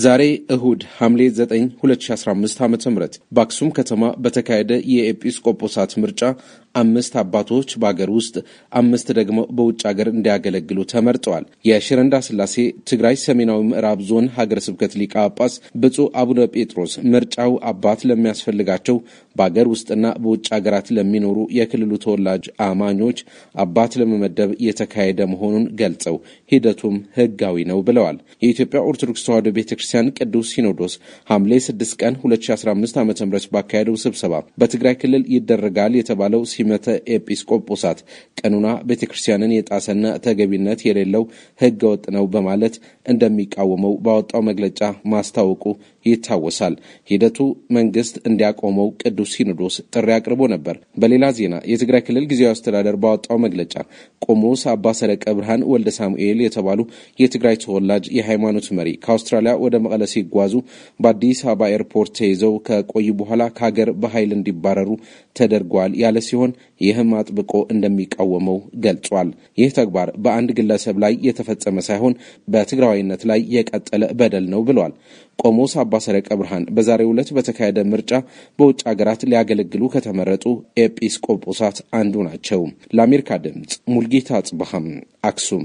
ዛሬ እሁድ ሐምሌ 9 2015 ዓ ም በአክሱም ከተማ በተካሄደ የኤጲስቆጶሳት ምርጫ አምስት አባቶች በአገር ውስጥ አምስት ደግሞ በውጭ ሀገር እንዲያገለግሉ ተመርጠዋል። የሽረንዳ ስላሴ ትግራይ ሰሜናዊ ምዕራብ ዞን ሀገረ ስብከት ሊቀ ጳጳስ ብፁዕ አቡነ ጴጥሮስ ምርጫው አባት ለሚያስፈልጋቸው በአገር ውስጥና በውጭ ሀገራት ለሚኖሩ የክልሉ ተወላጅ አማኞች አባት ለመመደብ የተካሄደ መሆኑን ገልጸው ሂደቱም ሕጋዊ ነው ብለዋል። የኢትዮጵያ ኦርቶዶክስ ተዋሕዶ ቤተ ክርስቲያን ቅዱስ ሲኖዶስ ሐምሌ 6 ቀን 2015 ዓ ም ባካሄደው ስብሰባ በትግራይ ክልል ይደረጋል የተባለው ሲመተ ኤጲስቆጶሳት ቀኑና ቤተ ክርስቲያንን የጣሰና ተገቢነት የሌለው ሕገ ወጥ ነው በማለት እንደሚቃወመው ባወጣው መግለጫ ማስታወቁ ይታወሳል። ሂደቱ መንግስት እንዲያቆመው ቅዱስ ሲኖዶስ ጥሪ አቅርቦ ነበር። በሌላ ዜና የትግራይ ክልል ጊዜያዊ አስተዳደር ባወጣው መግለጫ ቆሞስ አባ ሰረቀ ብርሃን ወልደ ሳሙኤል የተባሉ የትግራይ ተወላጅ የሃይማኖት መሪ ከአውስትራሊያ ወደ መቀለ ሲጓዙ በአዲስ አበባ ኤርፖርት ተይዘው ከቆዩ በኋላ ከሀገር በኃይል እንዲባረሩ ተደርጓል ያለ ሲሆን ይህም አጥብቆ እንደሚቃወመው ገልጿል። ይህ ተግባር በአንድ ግለሰብ ላይ የተፈጸመ ሳይሆን በትግራዋይነት ላይ የቀጠለ በደል ነው ብሏል። ቆሞስ አባ ሰረቀ ብርሃን በዛሬው ዕለት በተካሄደ ምርጫ በውጭ ሀገራት ሊያገለግሉ ከተመረጡ ኤጲስቆጶሳት አንዱ ናቸው። ለአሜሪካ ድምፅ ሙልጌታ አጽበሃም አክሱም